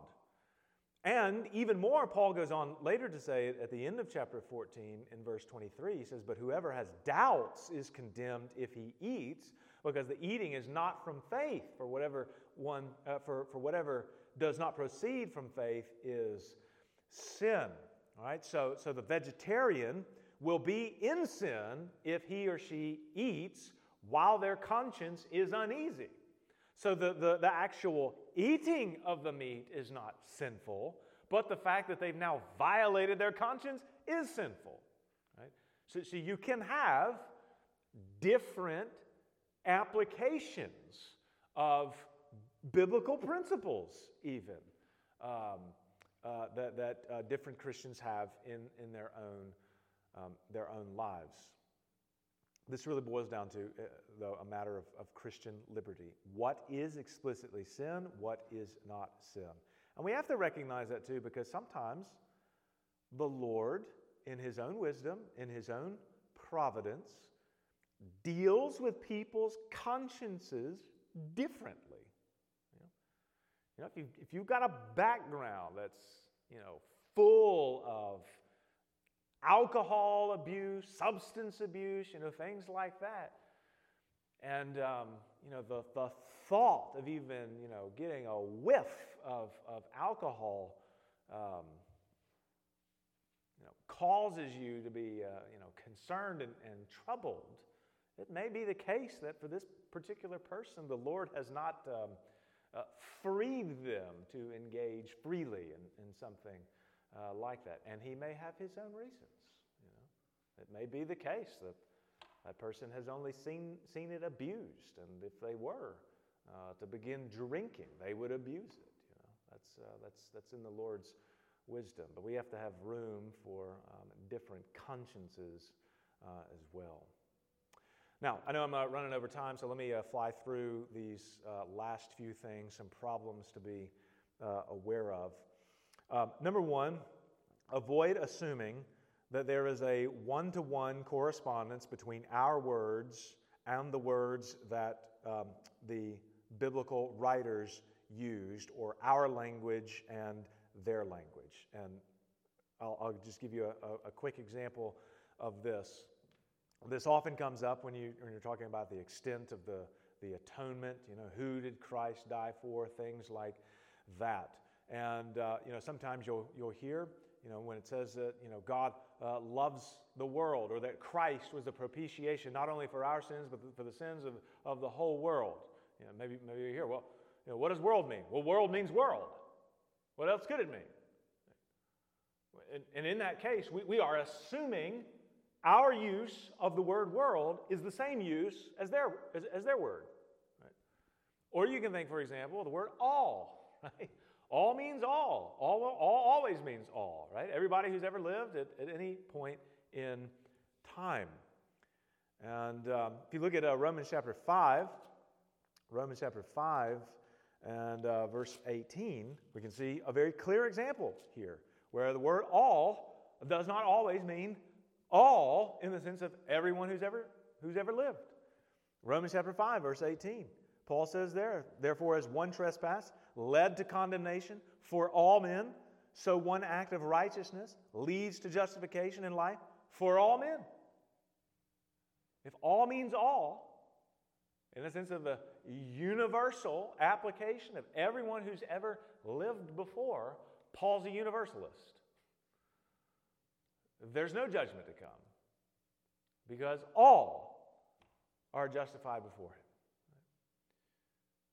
And even more, Paul goes on later to say at the end of chapter 14 in verse 23, he says, But whoever has doubts is condemned if he eats, because the eating is not from faith, for whatever one, uh, for, for whatever does not proceed from faith is sin. All right, so, so the vegetarian will be in sin if he or she eats while their conscience is uneasy. So the, the, the actual eating of the meat is not sinful, but the fact that they've now violated their conscience is sinful. Right? So, so you can have different applications of biblical principles, even um, uh, that, that uh, different Christians have in, in their, own, um, their own lives. This really boils down to, uh, though, a matter of, of Christian liberty. What is explicitly sin? What is not sin? And we have to recognize that too, because sometimes the Lord, in His own wisdom, in His own providence, deals with people's consciences differently. You know, if, you, if you've got a background that's, you know, full of alcohol abuse, substance abuse, you know, things like that, and, um, you know, the, the thought of even, you know, getting a whiff of, of alcohol, um, you know, causes you to be, uh, you know, concerned and, and troubled. It may be the case that for this particular person, the Lord has not um, uh, freed them to engage freely in, in something uh, like that. And he may have his own reasons. You know? It may be the case that that person has only seen, seen it abused, and if they were uh, to begin drinking, they would abuse it. You know? that's, uh, that's, that's in the Lord's wisdom. But we have to have room for um, different consciences uh, as well. Now, I know I'm uh, running over time, so let me uh, fly through these uh, last few things, some problems to be uh, aware of. Um, number one, avoid assuming that there is a one to one correspondence between our words and the words that um, the biblical writers used, or our language and their language. And I'll, I'll just give you a, a, quick example of this. This often comes up when, you, when you're talking about the extent of the, the atonement. You know, who did Christ die for? Things like that. And, uh, you know, sometimes you'll, you'll hear, you know, when it says that, you know, God uh, loves the world or that Christ was the propitiation not only for our sins, but for the sins of, of the whole world. You know, maybe, maybe you hear, well, you know, what does world mean? Well, world means world. What else could it mean? And, and in that case, we, we are assuming our use of the word world is the same use as their, as, as their word. Right? Or you can think, for example, the word all. <laughs> Right? All means all. All, all always means all, right? Everybody who's ever lived at, at any point in time. And um, if you look at uh, Romans chapter 5, Romans chapter 5 and uh, verse 18, we can see a very clear example here where the word all does not always mean all in the sense of everyone who's ever, who's ever lived. Romans chapter 5, verse 18. Paul says there, therefore, as one trespass led to condemnation for all men, so one act of righteousness leads to justification in life for all men. If all means all, in the sense of the universal application of everyone who's ever lived before, Paul's a universalist. There's no judgment to come because all are justified before him.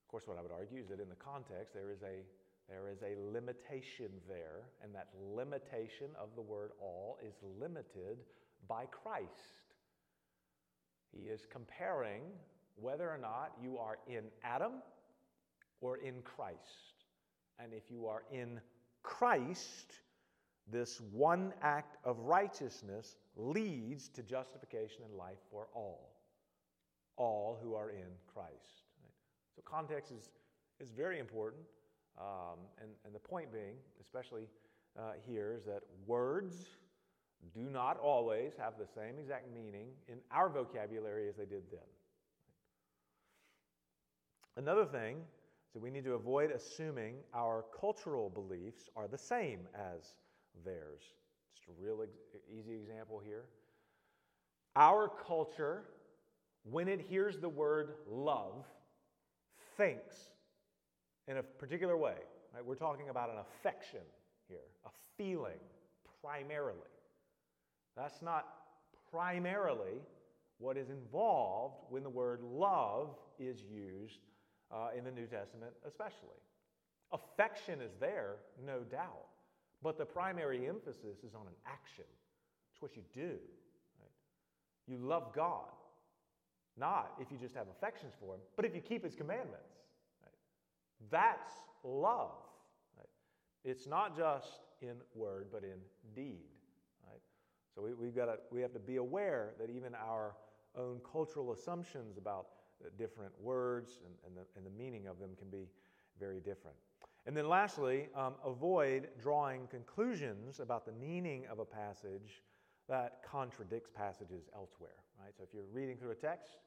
Of course, what I would argue is that in the context, there is a there is a limitation there, and that limitation of the word all is limited by Christ. He is comparing whether or not you are in Adam or in Christ. And if you are in Christ, this one act of righteousness leads to justification and life for all, all who are in Christ. So, context is, is very important. Um, and, and the point being, especially uh, here, is that words do not always have the same exact meaning in our vocabulary as they did then. Another thing that we need to avoid assuming our cultural beliefs are the same as theirs. Just a real ex- easy example here. Our culture, when it hears the word love, thinks in a particular way. Right? We're talking about an affection here, a feeling primarily. That's not primarily what is involved when the word love is used uh, in the New Testament, especially. Affection is there, no doubt. But the primary emphasis is on an action. It's what you do. Right? You love God, not if you just have affections for Him, but if you keep His commandments. Right? That's love. Right? It's not just in word, but in deed. So we, we've got to, we have to be aware that even our own cultural assumptions about uh, different words and, and, the, and the meaning of them can be very different. And then lastly, um, avoid drawing conclusions about the meaning of a passage that contradicts passages elsewhere. Right? So if you're reading through a text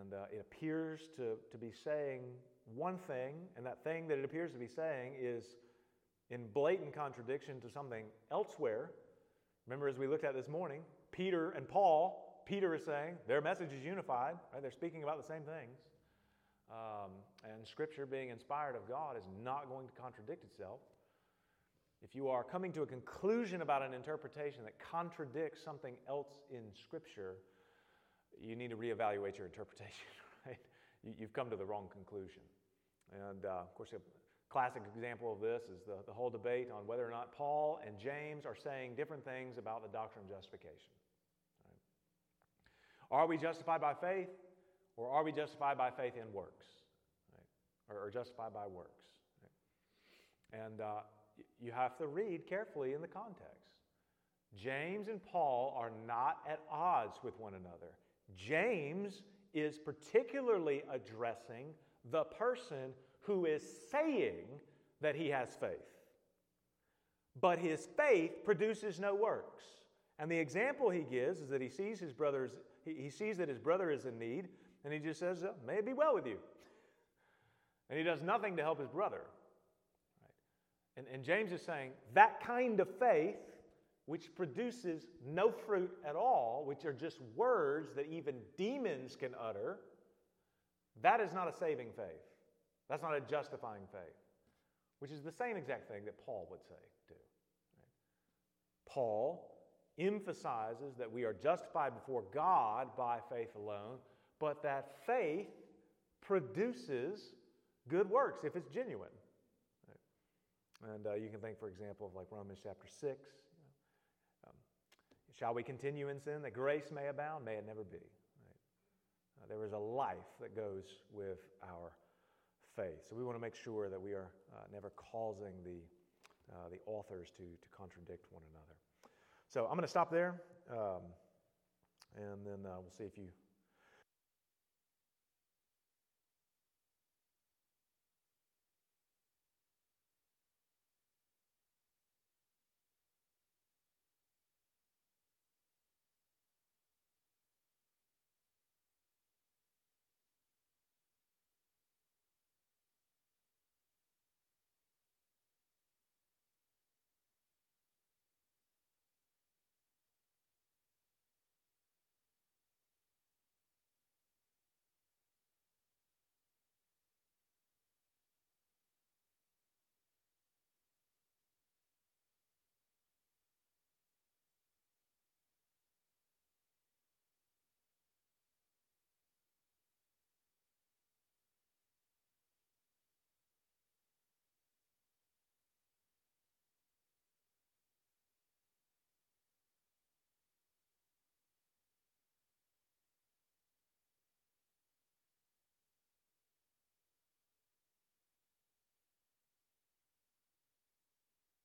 and uh, it appears to, to be saying one thing, and that thing that it appears to be saying is in blatant contradiction to something elsewhere. Remember, as we looked at this morning, Peter and Paul, Peter is saying their message is unified, right? They're speaking about the same things. Um, and Scripture, being inspired of God, is not going to contradict itself. If you are coming to a conclusion about an interpretation that contradicts something else in Scripture, you need to reevaluate your <laughs> interpretation, right? You've come to the wrong conclusion. And uh, of course, a classic example of this is the, the whole debate on whether or not Paul and James are saying different things about the doctrine of justification. Right? Are we justified by faith? Or are we justified by faith in works? Right? Or, or, justified by works? Right? And uh, you have to read carefully in the context. James and Paul are not at odds with one another. James is particularly addressing the person who is saying that he has faith. But his faith produces no works. And the example he gives is that he sees his brother's, he, he sees that his brother is in need, and he just says, uh, May it be well with you. And he does nothing to help his brother. Right? And, and James is saying that kind of faith, which produces no fruit at all, which are just words that even demons can utter, that is not a saving faith. That's not a justifying faith, which is the same exact thing that Paul would say, too. Right? Paul emphasizes that we are justified before God by faith alone, but that faith produces good works if it's genuine. Right? And uh, you can think, for example, of like Romans chapter 6. You know, um, Shall we continue in sin that grace may abound? May it never be. Right? Uh, there is a life that goes with our faith. So we want to make sure that we are uh, never causing the, uh, the authors to, to contradict one another. So I'm going to stop there, um, and then uh, we'll see if you